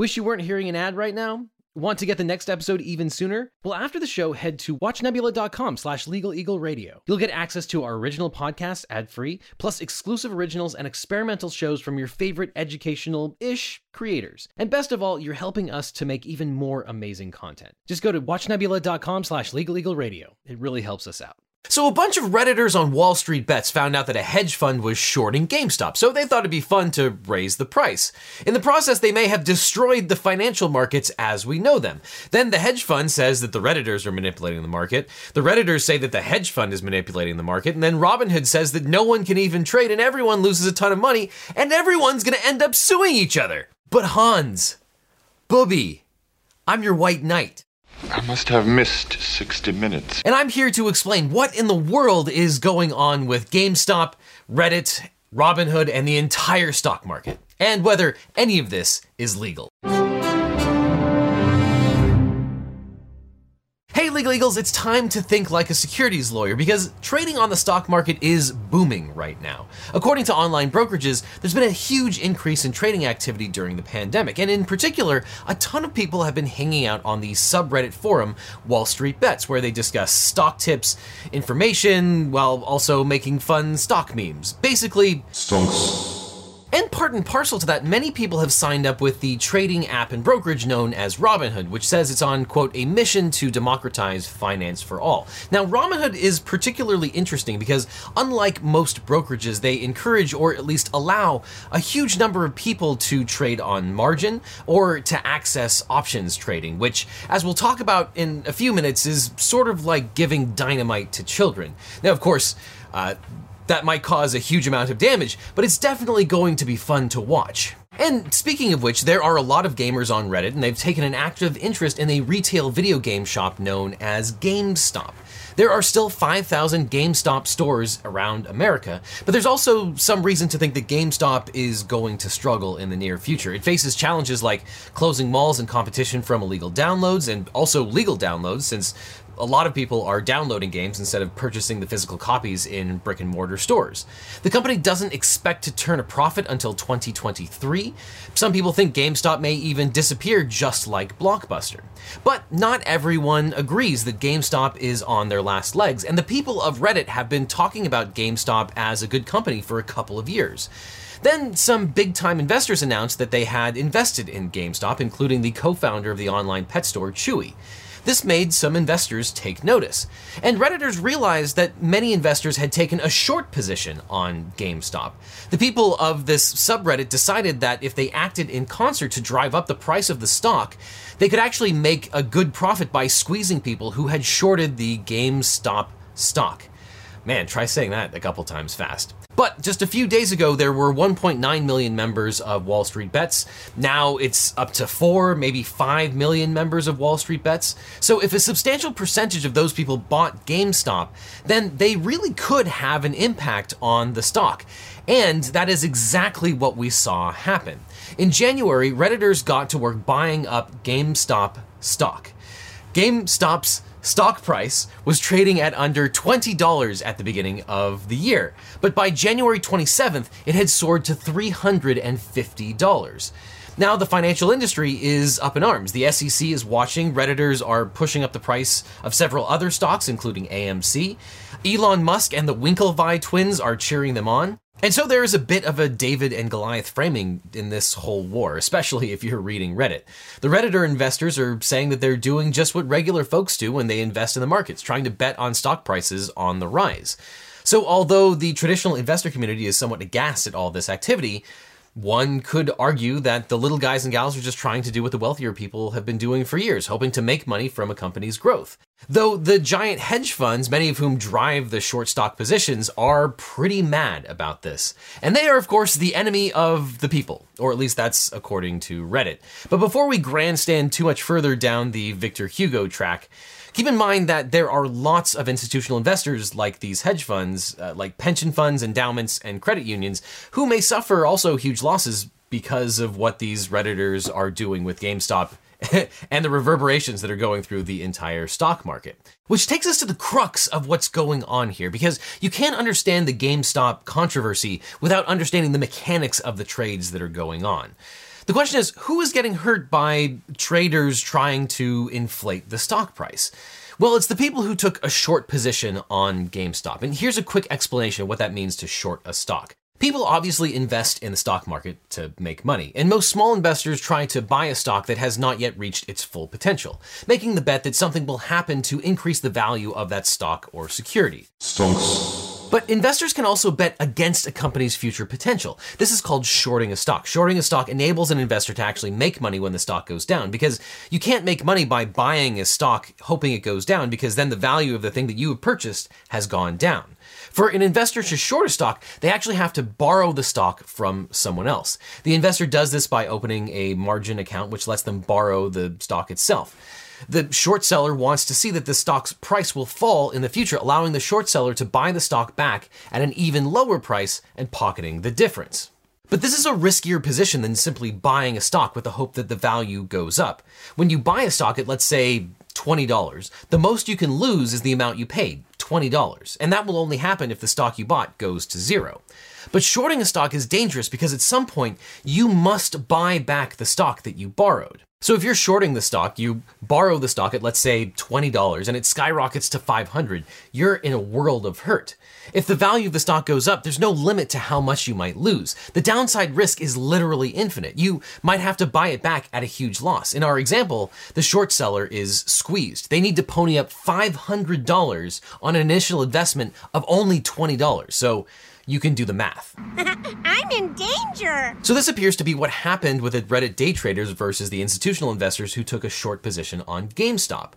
Wish you weren't hearing an ad right now? Want to get the next episode even sooner? Well, after the show, head to watchnebula.com slash legaleagleradio. You'll get access to our original podcast ad-free, plus exclusive originals and experimental shows from your favorite educational-ish creators. And best of all, you're helping us to make even more amazing content. Just go to watchnebula.com slash legaleagleradio. It really helps us out. So, a bunch of Redditors on Wall Street Bets found out that a hedge fund was shorting GameStop, so they thought it'd be fun to raise the price. In the process, they may have destroyed the financial markets as we know them. Then the hedge fund says that the Redditors are manipulating the market. The Redditors say that the hedge fund is manipulating the market. And then Robinhood says that no one can even trade and everyone loses a ton of money and everyone's gonna end up suing each other. But Hans, Booby, I'm your white knight. I must have missed 60 minutes. And I'm here to explain what in the world is going on with GameStop, Reddit, Robinhood, and the entire stock market, and whether any of this is legal. Legal Eagles, it's time to think like a securities lawyer because trading on the stock market is booming right now. According to online brokerages, there's been a huge increase in trading activity during the pandemic, and in particular, a ton of people have been hanging out on the subreddit forum Wall Street Bets, where they discuss stock tips, information, while also making fun stock memes. Basically, Stonks. And part and parcel to that, many people have signed up with the trading app and brokerage known as Robinhood, which says it's on, quote, a mission to democratize finance for all. Now, Robinhood is particularly interesting because, unlike most brokerages, they encourage or at least allow a huge number of people to trade on margin or to access options trading, which, as we'll talk about in a few minutes, is sort of like giving dynamite to children. Now, of course, uh, that might cause a huge amount of damage, but it's definitely going to be fun to watch. And speaking of which, there are a lot of gamers on Reddit, and they've taken an active interest in a retail video game shop known as GameStop. There are still 5,000 GameStop stores around America, but there's also some reason to think that GameStop is going to struggle in the near future. It faces challenges like closing malls and competition from illegal downloads and also legal downloads, since a lot of people are downloading games instead of purchasing the physical copies in brick and mortar stores. The company doesn't expect to turn a profit until 2023. Some people think GameStop may even disappear just like Blockbuster. But not everyone agrees that GameStop is on their last legs, and the people of Reddit have been talking about GameStop as a good company for a couple of years. Then some big time investors announced that they had invested in GameStop, including the co founder of the online pet store, Chewy. This made some investors take notice, and Redditors realized that many investors had taken a short position on GameStop. The people of this subreddit decided that if they acted in concert to drive up the price of the stock, they could actually make a good profit by squeezing people who had shorted the GameStop stock. Man, try saying that a couple times fast. But just a few days ago, there were 1.9 million members of Wall Street Bets. Now it's up to 4, maybe 5 million members of Wall Street Bets. So if a substantial percentage of those people bought GameStop, then they really could have an impact on the stock. And that is exactly what we saw happen. In January, Redditors got to work buying up GameStop stock. GameStop's stock price was trading at under $20 at the beginning of the year, but by January 27th, it had soared to $350. Now, the financial industry is up in arms. The SEC is watching. Redditors are pushing up the price of several other stocks, including AMC. Elon Musk and the Winklevi twins are cheering them on. And so there is a bit of a David and Goliath framing in this whole war, especially if you're reading Reddit. The Redditor investors are saying that they're doing just what regular folks do when they invest in the markets, trying to bet on stock prices on the rise. So, although the traditional investor community is somewhat aghast at all this activity, one could argue that the little guys and gals are just trying to do what the wealthier people have been doing for years, hoping to make money from a company's growth. Though the giant hedge funds, many of whom drive the short stock positions, are pretty mad about this. And they are, of course, the enemy of the people, or at least that's according to Reddit. But before we grandstand too much further down the Victor Hugo track, Keep in mind that there are lots of institutional investors like these hedge funds, uh, like pension funds, endowments, and credit unions, who may suffer also huge losses because of what these Redditors are doing with GameStop and the reverberations that are going through the entire stock market. Which takes us to the crux of what's going on here, because you can't understand the GameStop controversy without understanding the mechanics of the trades that are going on. The question is who is getting hurt by traders trying to inflate the stock price? Well, it's the people who took a short position on GameStop. And here's a quick explanation of what that means to short a stock. People obviously invest in the stock market to make money, and most small investors try to buy a stock that has not yet reached its full potential, making the bet that something will happen to increase the value of that stock or security. But investors can also bet against a company's future potential. This is called shorting a stock. Shorting a stock enables an investor to actually make money when the stock goes down because you can't make money by buying a stock hoping it goes down because then the value of the thing that you have purchased has gone down. For an investor to short a stock, they actually have to borrow the stock from someone else. The investor does this by opening a margin account, which lets them borrow the stock itself. The short seller wants to see that the stock's price will fall in the future, allowing the short seller to buy the stock back at an even lower price and pocketing the difference. But this is a riskier position than simply buying a stock with the hope that the value goes up. When you buy a stock at, let's say, $20, the most you can lose is the amount you paid, $20. And that will only happen if the stock you bought goes to zero. But shorting a stock is dangerous because at some point you must buy back the stock that you borrowed. So if you're shorting the stock, you borrow the stock at let's say $20 and it skyrockets to 500, you're in a world of hurt. If the value of the stock goes up, there's no limit to how much you might lose. The downside risk is literally infinite. You might have to buy it back at a huge loss. In our example, the short seller is squeezed. They need to pony up $500 on an initial investment of only $20. So you can do the math. I'm in danger. So this appears to be what happened with the Reddit day traders versus the institutional investors who took a short position on GameStop.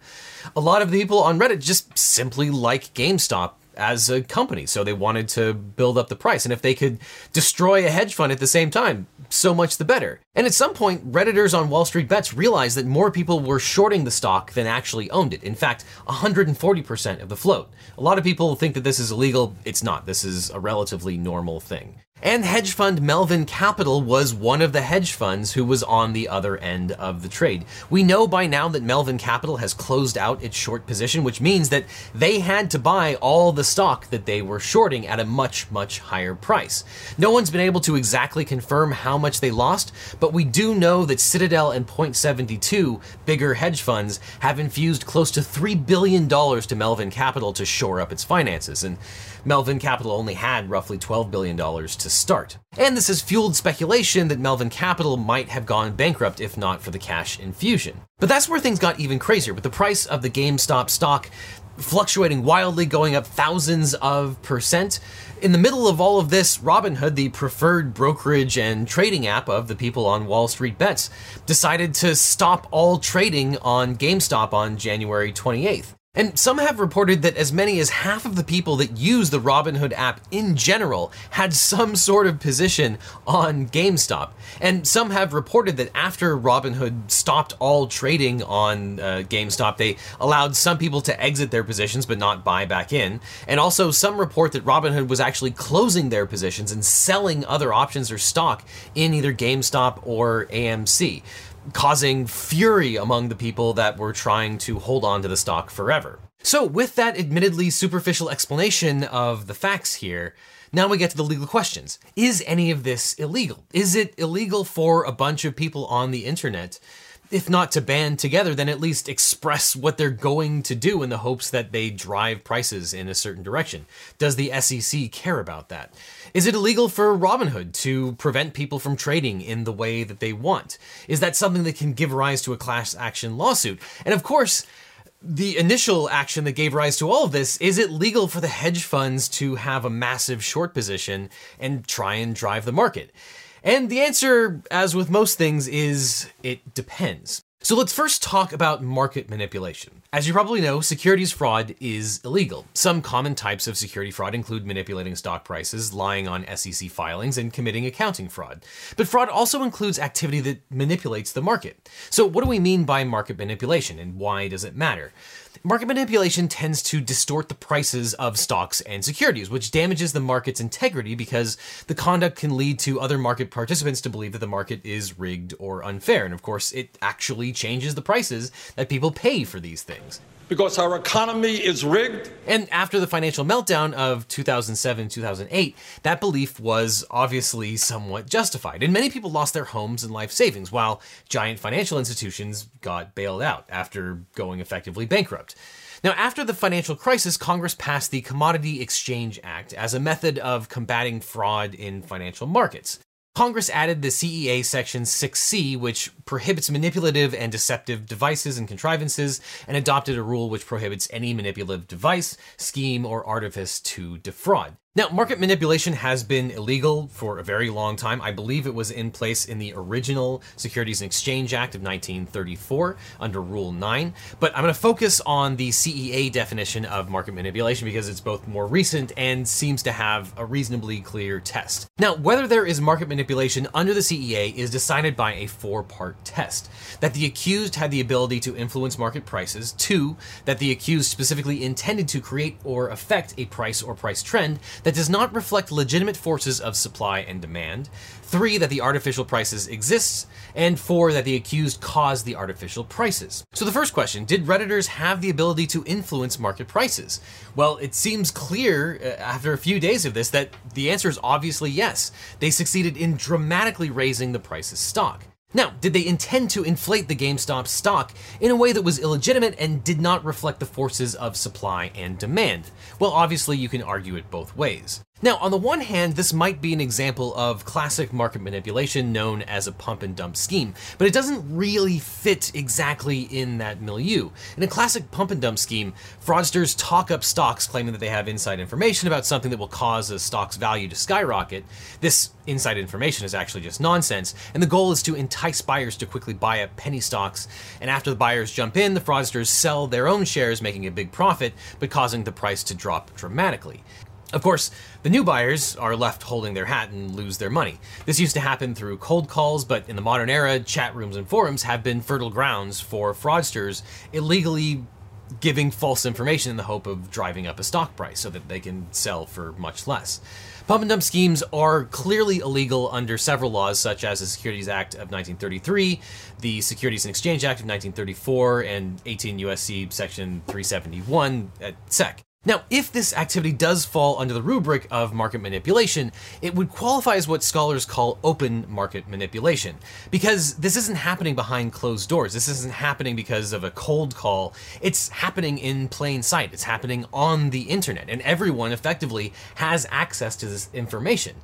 A lot of the people on Reddit just simply like GameStop as a company, so they wanted to build up the price. And if they could destroy a hedge fund at the same time, so much the better. And at some point, Redditors on Wall Street Bets realized that more people were shorting the stock than actually owned it. In fact, 140% of the float. A lot of people think that this is illegal. It's not. This is a relatively normal thing. And hedge fund Melvin Capital was one of the hedge funds who was on the other end of the trade. We know by now that Melvin Capital has closed out its short position, which means that they had to buy all the stock that they were shorting at a much, much higher price. No one's been able to exactly confirm how much they lost, but we do know that Citadel and Point72, bigger hedge funds, have infused close to $3 billion to Melvin Capital to shore up its finances. And Melvin Capital only had roughly $12 billion to start. And this has fueled speculation that Melvin Capital might have gone bankrupt if not for the cash infusion. But that's where things got even crazier, with the price of the GameStop stock fluctuating wildly, going up thousands of percent. In the middle of all of this, Robinhood, the preferred brokerage and trading app of the people on Wall Street Bets, decided to stop all trading on GameStop on January 28th. And some have reported that as many as half of the people that use the Robinhood app in general had some sort of position on GameStop. And some have reported that after Robinhood stopped all trading on uh, GameStop, they allowed some people to exit their positions but not buy back in. And also, some report that Robinhood was actually closing their positions and selling other options or stock in either GameStop or AMC causing fury among the people that were trying to hold on to the stock forever. So, with that admittedly superficial explanation of the facts here, now we get to the legal questions. Is any of this illegal? Is it illegal for a bunch of people on the internet, if not to band together, then at least express what they're going to do in the hopes that they drive prices in a certain direction? Does the SEC care about that? Is it illegal for Robinhood to prevent people from trading in the way that they want? Is that something that can give rise to a class action lawsuit? And of course, the initial action that gave rise to all of this is it legal for the hedge funds to have a massive short position and try and drive the market? And the answer, as with most things, is it depends. So let's first talk about market manipulation. As you probably know, securities fraud is illegal. Some common types of security fraud include manipulating stock prices, lying on SEC filings, and committing accounting fraud. But fraud also includes activity that manipulates the market. So what do we mean by market manipulation and why does it matter? Market manipulation tends to distort the prices of stocks and securities, which damages the market's integrity because the conduct can lead to other market participants to believe that the market is rigged or unfair. And of course, it actually changes the prices that people pay for these things. Because our economy is rigged. And after the financial meltdown of 2007 2008, that belief was obviously somewhat justified. And many people lost their homes and life savings, while giant financial institutions got bailed out after going effectively bankrupt. Now, after the financial crisis, Congress passed the Commodity Exchange Act as a method of combating fraud in financial markets. Congress added the CEA Section 6C, which prohibits manipulative and deceptive devices and contrivances, and adopted a rule which prohibits any manipulative device, scheme, or artifice to defraud. Now, market manipulation has been illegal for a very long time. I believe it was in place in the original Securities and Exchange Act of 1934 under Rule 9. But I'm going to focus on the CEA definition of market manipulation because it's both more recent and seems to have a reasonably clear test. Now, whether there is market manipulation under the CEA is decided by a four part test that the accused had the ability to influence market prices, two, that the accused specifically intended to create or affect a price or price trend that does not reflect legitimate forces of supply and demand, three, that the artificial prices exist, and four, that the accused caused the artificial prices. So the first question, did Redditors have the ability to influence market prices? Well, it seems clear uh, after a few days of this that the answer is obviously yes. They succeeded in dramatically raising the price of stock. Now, did they intend to inflate the GameStop stock in a way that was illegitimate and did not reflect the forces of supply and demand? Well, obviously, you can argue it both ways. Now, on the one hand, this might be an example of classic market manipulation known as a pump and dump scheme, but it doesn't really fit exactly in that milieu. In a classic pump and dump scheme, fraudsters talk up stocks claiming that they have inside information about something that will cause a stock's value to skyrocket. This inside information is actually just nonsense, and the goal is to entice buyers to quickly buy up penny stocks, and after the buyers jump in, the fraudsters sell their own shares, making a big profit, but causing the price to drop dramatically. Of course, the new buyers are left holding their hat and lose their money. This used to happen through cold calls, but in the modern era, chat rooms and forums have been fertile grounds for fraudsters illegally giving false information in the hope of driving up a stock price so that they can sell for much less. Pump and dump schemes are clearly illegal under several laws, such as the Securities Act of 1933, the Securities and Exchange Act of 1934, and 18 USC Section 371 at SEC. Now, if this activity does fall under the rubric of market manipulation, it would qualify as what scholars call open market manipulation. Because this isn't happening behind closed doors. This isn't happening because of a cold call. It's happening in plain sight. It's happening on the internet, and everyone effectively has access to this information.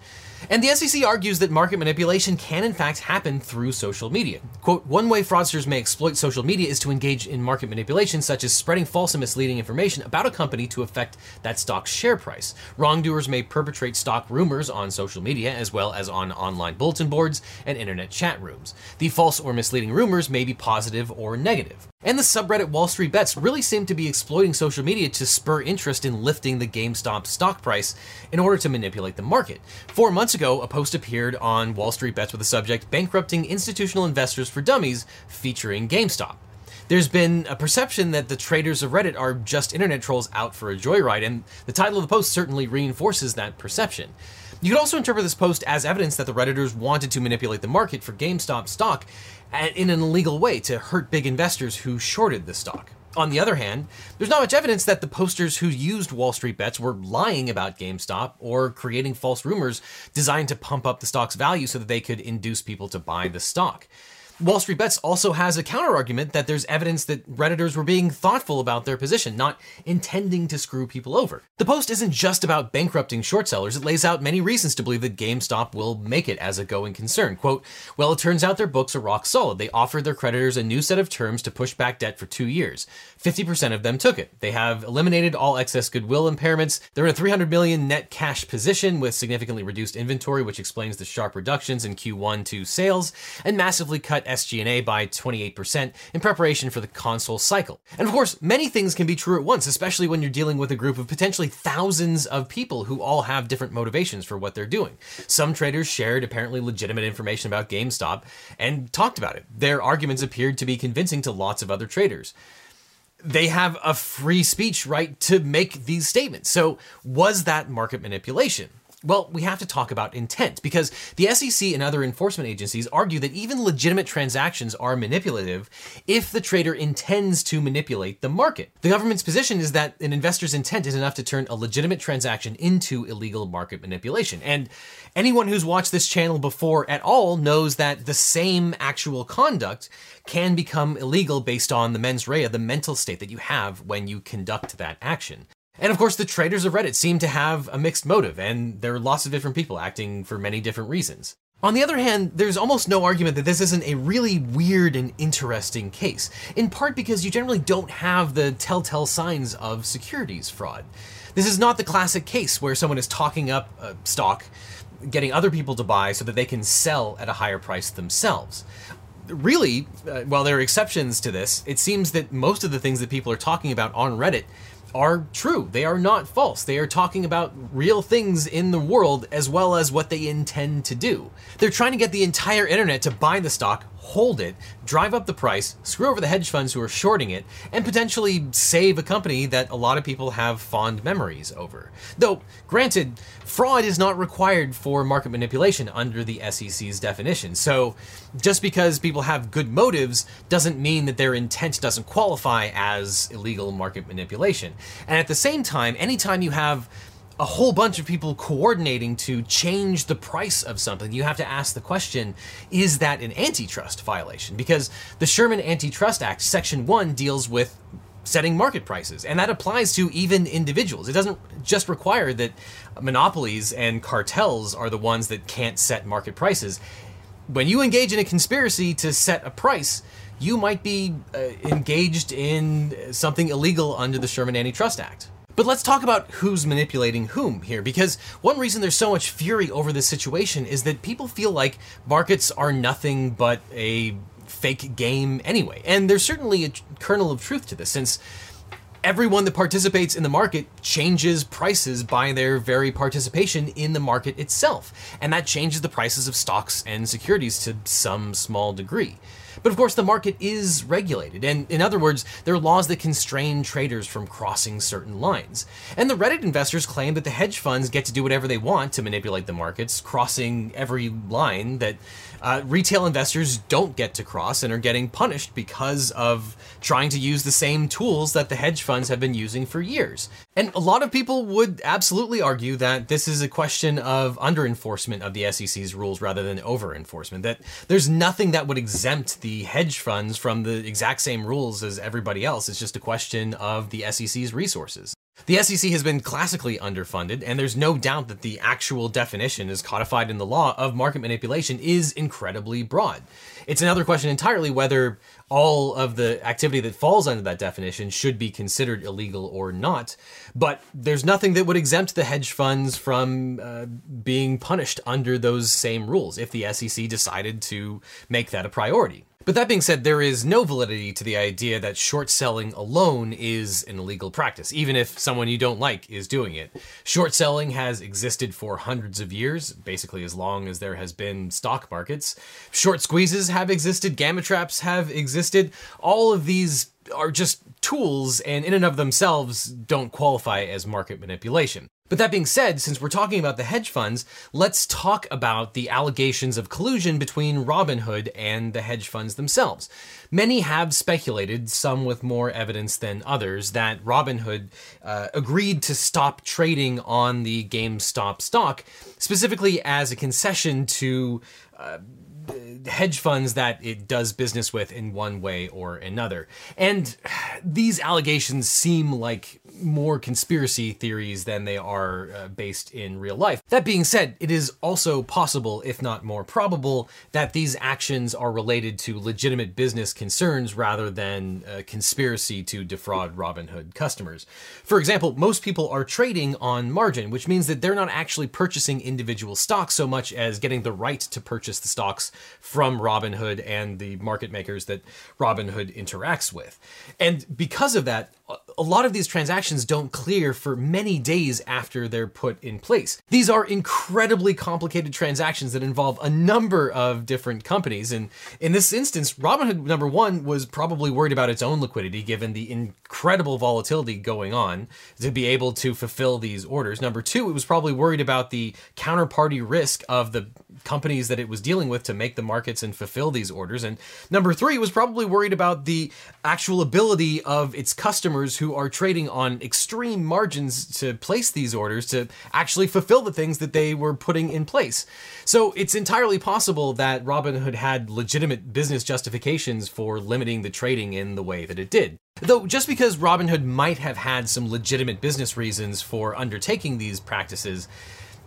And the SEC argues that market manipulation can in fact happen through social media. Quote, one way fraudsters may exploit social media is to engage in market manipulation, such as spreading false and misleading information about a company to affect that stock's share price. Wrongdoers may perpetrate stock rumors on social media as well as on online bulletin boards and internet chat rooms. The false or misleading rumors may be positive or negative. And the subreddit Wall Street Bets really seem to be exploiting social media to spur interest in lifting the GameStop stock price in order to manipulate the market. Four months ago, a post appeared on Wall Street Bets with the subject Bankrupting Institutional Investors for Dummies featuring GameStop. There's been a perception that the traders of Reddit are just internet trolls out for a joyride, and the title of the post certainly reinforces that perception. You could also interpret this post as evidence that the Redditors wanted to manipulate the market for GameStop stock uh, in an illegal way to hurt big investors who shorted the stock. On the other hand, there's not much evidence that the posters who used Wall Street bets were lying about GameStop or creating false rumors designed to pump up the stock's value so that they could induce people to buy the stock. Wall Street Bets also has a counterargument that there's evidence that Redditors were being thoughtful about their position, not intending to screw people over. The post isn't just about bankrupting short sellers, it lays out many reasons to believe that GameStop will make it as a going concern. Quote, well, it turns out their books are rock solid. They offered their creditors a new set of terms to push back debt for two years. 50% of them took it. They have eliminated all excess goodwill impairments. They're in a 300 million net cash position with significantly reduced inventory, which explains the sharp reductions in Q1 to sales, and massively cut SG&A by 28% in preparation for the console cycle. And of course, many things can be true at once, especially when you're dealing with a group of potentially thousands of people who all have different motivations for what they're doing. Some traders shared apparently legitimate information about GameStop and talked about it. Their arguments appeared to be convincing to lots of other traders they have a free speech right to make these statements. So, was that market manipulation? Well, we have to talk about intent because the SEC and other enforcement agencies argue that even legitimate transactions are manipulative if the trader intends to manipulate the market. The government's position is that an investor's intent is enough to turn a legitimate transaction into illegal market manipulation. And anyone who's watched this channel before at all knows that the same actual conduct can become illegal based on the mens rea, the mental state that you have when you conduct that action. And of course, the traders of Reddit seem to have a mixed motive, and there are lots of different people acting for many different reasons. On the other hand, there's almost no argument that this isn't a really weird and interesting case, in part because you generally don't have the telltale signs of securities fraud. This is not the classic case where someone is talking up a stock, getting other people to buy so that they can sell at a higher price themselves really, uh, while there are exceptions to this, it seems that most of the things that people are talking about on Reddit are true. They are not false. They are talking about real things in the world as well as what they intend to do. They're trying to get the entire internet to buy the stock, hold it, drive up the price, screw over the hedge funds who are shorting it, and potentially save a company that a lot of people have fond memories over. Though, granted, fraud is not required for market manipulation under the SEC's definition. So, just because people have good motives doesn't mean that their intent doesn't qualify as illegal market manipulation. And at the same time, anytime you have a whole bunch of people coordinating to change the price of something, you have to ask the question is that an antitrust violation? Because the Sherman Antitrust Act, Section 1, deals with setting market prices, and that applies to even individuals. It doesn't just require that monopolies and cartels are the ones that can't set market prices. When you engage in a conspiracy to set a price, you might be uh, engaged in something illegal under the Sherman Antitrust Act. But let's talk about who's manipulating whom here, because one reason there's so much fury over this situation is that people feel like markets are nothing but a fake game anyway. And there's certainly a kernel of truth to this, since everyone that participates in the market changes prices by their very participation in the market itself. And that changes the prices of stocks and securities to some small degree. But of course, the market is regulated, and in other words, there are laws that constrain traders from crossing certain lines. And the Reddit investors claim that the hedge funds get to do whatever they want to manipulate the markets, crossing every line that uh, retail investors don't get to cross and are getting punished because of trying to use the same tools that the hedge funds have been using for years. And a lot of people would absolutely argue that this is a question of under enforcement of the SEC's rules rather than over enforcement, that there's nothing that would exempt the hedge funds from the exact same rules as everybody else. It's just a question of the SEC's resources. The SEC has been classically underfunded, and there's no doubt that the actual definition, as codified in the law, of market manipulation is incredibly broad. It's another question entirely whether all of the activity that falls under that definition should be considered illegal or not. But there's nothing that would exempt the hedge funds from uh, being punished under those same rules if the SEC decided to make that a priority. But that being said, there is no validity to the idea that short selling alone is an illegal practice, even if someone you don't like is doing it. Short selling has existed for hundreds of years, basically as long as there has been stock markets. Short squeezes have existed, gamma traps have existed. All of these are just tools and in and of themselves don't qualify as market manipulation. But that being said, since we're talking about the hedge funds, let's talk about the allegations of collusion between Robinhood and the hedge funds themselves. Many have speculated, some with more evidence than others, that Robinhood uh, agreed to stop trading on the GameStop stock, specifically as a concession to uh, hedge funds that it does business with in one way or another. And these allegations seem like more conspiracy theories than they are uh, based in real life. That being said, it is also possible, if not more probable, that these actions are related to legitimate business concerns rather than a conspiracy to defraud Robinhood customers. For example, most people are trading on margin, which means that they're not actually purchasing individual stocks so much as getting the right to purchase the stocks from Robinhood and the market makers that Robinhood interacts with. And because of that, a lot of these transactions don't clear for many days after they're put in place. These are incredibly complicated transactions that involve a number of different companies. And in this instance, Robinhood, number one, was probably worried about its own liquidity given the incredible volatility going on to be able to fulfill these orders. Number two, it was probably worried about the counterparty risk of the companies that it was dealing with to make the markets and fulfill these orders. And number three, it was probably worried about the actual ability of its customers who are trading on extreme margins to place these orders to actually fulfill the things that they were putting in place. So it's entirely possible that Robinhood had legitimate business justifications for limiting the trading in the way that it did. Though, just because Robinhood might have had some legitimate business reasons for undertaking these practices,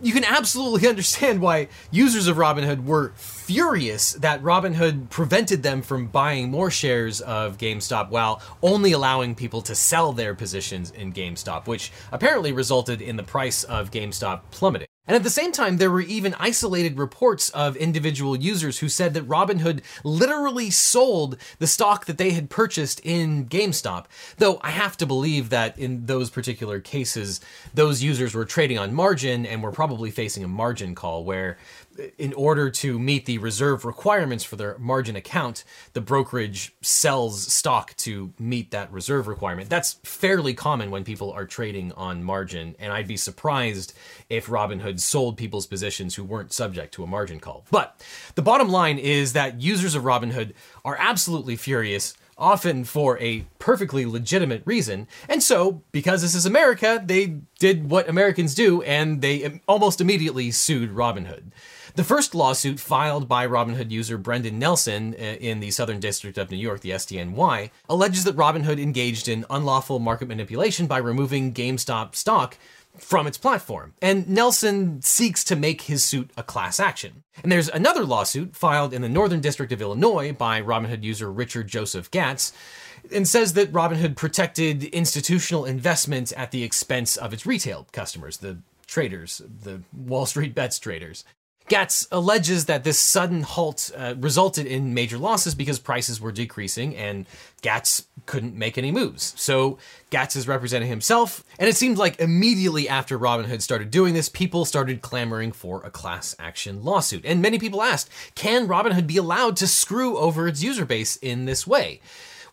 you can absolutely understand why users of Robinhood were furious that Robinhood prevented them from buying more shares of GameStop while only allowing people to sell their positions in GameStop, which apparently resulted in the price of GameStop plummeting. And at the same time, there were even isolated reports of individual users who said that Robinhood literally sold the stock that they had purchased in GameStop. Though I have to believe that in those particular cases, those users were trading on margin and were probably facing a margin call where in order to meet the reserve requirements for their margin account, the brokerage sells stock to meet that reserve requirement. That's fairly common when people are trading on margin, and I'd be surprised if Robinhood sold people's positions who weren't subject to a margin call. But the bottom line is that users of Robinhood are absolutely furious often for a perfectly legitimate reason. And so, because this is America, they did what Americans do and they almost immediately sued Robinhood. The first lawsuit filed by Robinhood user Brendan Nelson uh, in the Southern District of New York, the SDNY, alleges that Robinhood engaged in unlawful market manipulation by removing GameStop stock from its platform. And Nelson seeks to make his suit a class action. And there's another lawsuit filed in the Northern District of Illinois by Robinhood user Richard Joseph Gatz and says that Robinhood protected institutional investments at the expense of its retail customers, the traders, the Wall Street bets traders. Gatz alleges that this sudden halt uh, resulted in major losses because prices were decreasing and Gatz couldn't make any moves. So Gatz is representing himself, and it seemed like immediately after Robinhood started doing this, people started clamoring for a class action lawsuit. And many people asked, can Robinhood be allowed to screw over its user base in this way?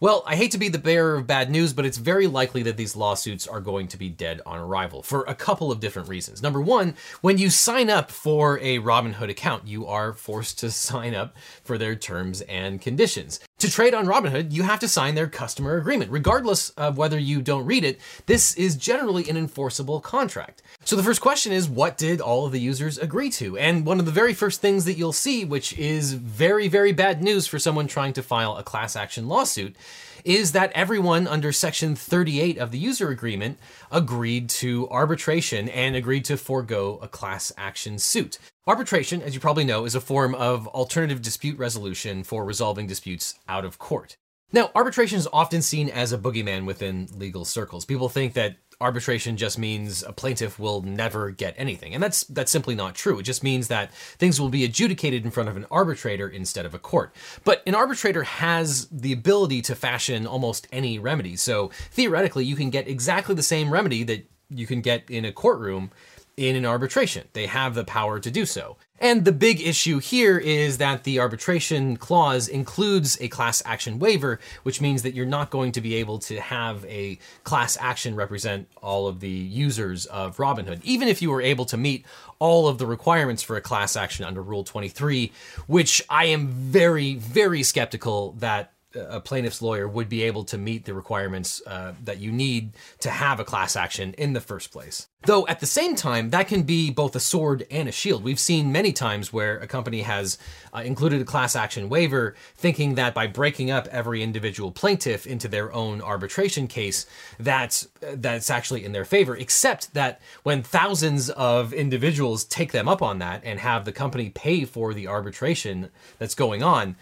Well, I hate to be the bearer of bad news, but it's very likely that these lawsuits are going to be dead on arrival for a couple of different reasons. Number one, when you sign up for a Robinhood account, you are forced to sign up for their terms and conditions. To trade on Robinhood, you have to sign their customer agreement. Regardless of whether you don't read it, this is generally an enforceable contract. So the first question is what did all of the users agree to? And one of the very first things that you'll see, which is very, very bad news for someone trying to file a class action lawsuit, is that everyone under Section 38 of the user agreement agreed to arbitration and agreed to forego a class action suit. Arbitration, as you probably know, is a form of alternative dispute resolution for resolving disputes out of court. Now, arbitration is often seen as a boogeyman within legal circles. People think that arbitration just means a plaintiff will never get anything. And that's that's simply not true. It just means that things will be adjudicated in front of an arbitrator instead of a court. But an arbitrator has the ability to fashion almost any remedy. So theoretically, you can get exactly the same remedy that you can get in a courtroom in an arbitration. They have the power to do so. And the big issue here is that the arbitration clause includes a class action waiver, which means that you're not going to be able to have a class action represent all of the users of Robinhood, even if you were able to meet all of the requirements for a class action under Rule 23, which I am very, very skeptical that a plaintiff's lawyer would be able to meet the requirements uh, that you need to have a class action in the first place. Though at the same time, that can be both a sword and a shield. We've seen many times where a company has uh, included a class action waiver, thinking that by breaking up every individual plaintiff into their own arbitration case, that that's actually in their favor. Except that when thousands of individuals take them up on that and have the company pay for the arbitration that's going on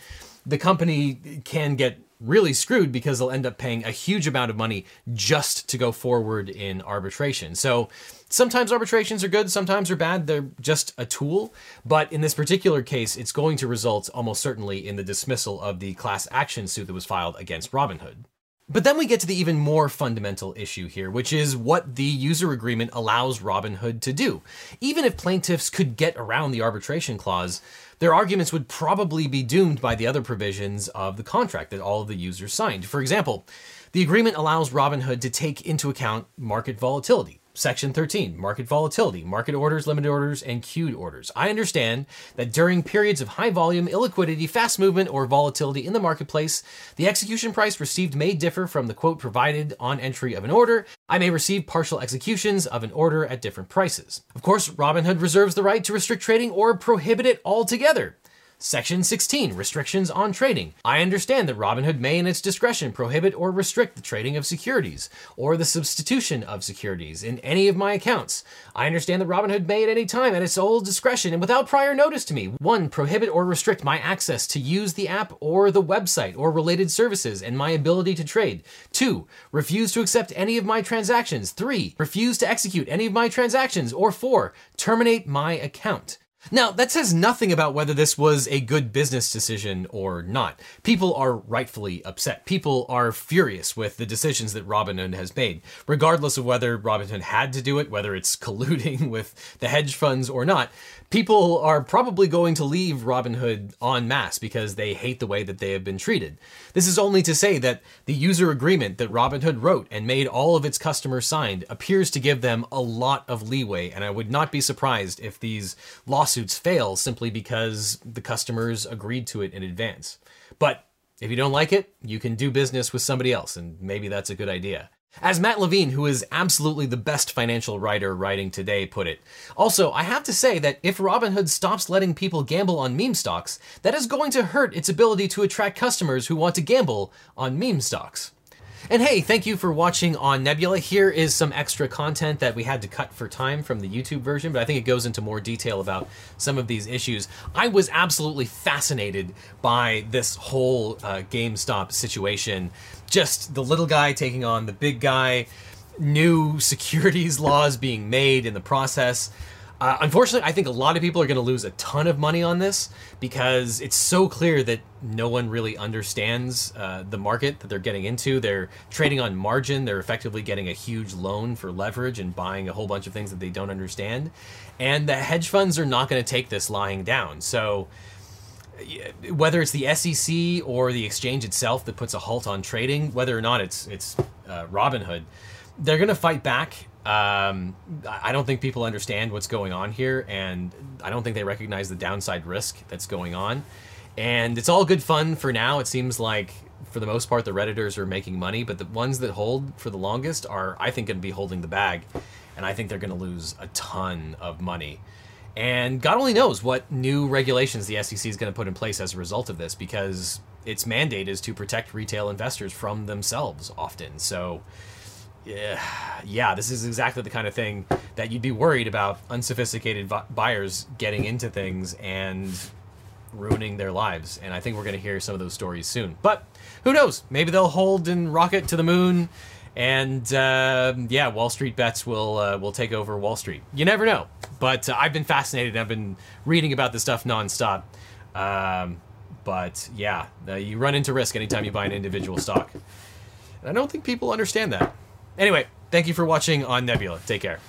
the company can get really screwed because they'll end up paying a huge amount of money just to go forward in arbitration. So sometimes arbitrations are good, sometimes they're bad. They're just a tool. But in this particular case, it's going to result almost certainly in the dismissal of the class action suit that was filed against Robinhood. But then we get to the even more fundamental issue here, which is what the user agreement allows Robinhood to do. Even if plaintiffs could get around the arbitration clause, their arguments would probably be doomed by the other provisions of the contract that all of the users signed. For example, the agreement allows Robinhood to take into account market volatility. Section 13, market volatility, market orders, limited orders, and queued orders. I understand that during periods of high volume, illiquidity, fast movement, or volatility in the marketplace, the execution price received may differ from the quote provided on entry of an order. I may receive partial executions of an order at different prices. Of course, Robinhood reserves the right to restrict trading or prohibit it altogether. Section 16, restrictions on trading. I understand that Robinhood may, in its discretion, prohibit or restrict the trading of securities or the substitution of securities in any of my accounts. I understand that Robinhood may, at any time, at its sole discretion and without prior notice to me, one, prohibit or restrict my access to use the app or the website or related services and my ability to trade. Two, refuse to accept any of my transactions. Three, refuse to execute any of my transactions. Or four, terminate my account. Now, that says nothing about whether this was a good business decision or not. People are rightfully upset. People are furious with the decisions that Robinhood has made, regardless of whether Robinhood had to do it, whether it's colluding with the hedge funds or not people are probably going to leave Robinhood en masse because they hate the way that they have been treated. This is only to say that the user agreement that Robinhood wrote and made all of its customers signed appears to give them a lot of leeway, and I would not be surprised if these lawsuits fail simply because the customers agreed to it in advance. But if you don't like it, you can do business with somebody else, and maybe that's a good idea. As Matt Levine, who is absolutely the best financial writer writing today, put it. Also, I have to say that if Robinhood stops letting people gamble on meme stocks, that is going to hurt its ability to attract customers who want to gamble on meme stocks. And hey, thank you for watching on Nebula. Here is some extra content that we had to cut for time from the YouTube version, but I think it goes into more detail about some of these issues. I was absolutely fascinated by this whole uh, GameStop situation. Just the little guy taking on the big guy, new securities laws being made in the process. Uh, unfortunately, I think a lot of people are going to lose a ton of money on this because it's so clear that no one really understands uh, the market that they're getting into. They're trading on margin. They're effectively getting a huge loan for leverage and buying a whole bunch of things that they don't understand. And the hedge funds are not going to take this lying down. So, whether it's the SEC or the exchange itself that puts a halt on trading, whether or not it's it's uh, Robinhood, they're going to fight back um, I don't think people understand what's going on here, and I don't think they recognize the downside risk that's going on. And it's all good fun for now. It seems like, for the most part, the Redditors are making money, but the ones that hold for the longest are, I think, going to be holding the bag. And I think they're going to lose a ton of money. And God only knows what new regulations the SEC is going to put in place as a result of this, because its mandate is to protect retail investors from themselves often. So yeah, yeah, this is exactly the kind of thing that you'd be worried about unsophisticated buyers getting into things and ruining their lives. And I think we're going to hear some of those stories soon. But who knows? Maybe they'll hold and rocket to the moon. And uh, yeah, Wall Street bets will uh, will take over Wall Street. You never know. But uh, I've been fascinated. I've been reading about this stuff nonstop. Um, but yeah, uh, you run into risk anytime you buy an individual stock. And I don't think people understand that. Anyway, thank you for watching on Nebula. Take care.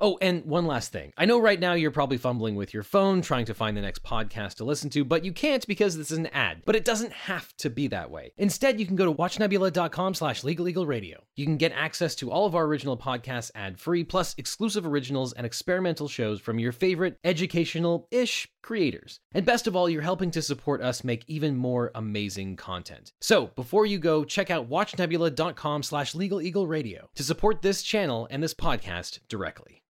Oh, and one last thing. I know right now you're probably fumbling with your phone trying to find the next podcast to listen to, but you can't because this is an ad. But it doesn't have to be that way. Instead, you can go to watchnebula.com slash legaleagleradio. You can get access to all of our original podcasts ad-free, plus exclusive originals and experimental shows from your favorite educational-ish creators. And best of all, you're helping to support us make even more amazing content. So before you go, check out watchnebula.com slash legaleagleradio to support this channel and this podcast directly.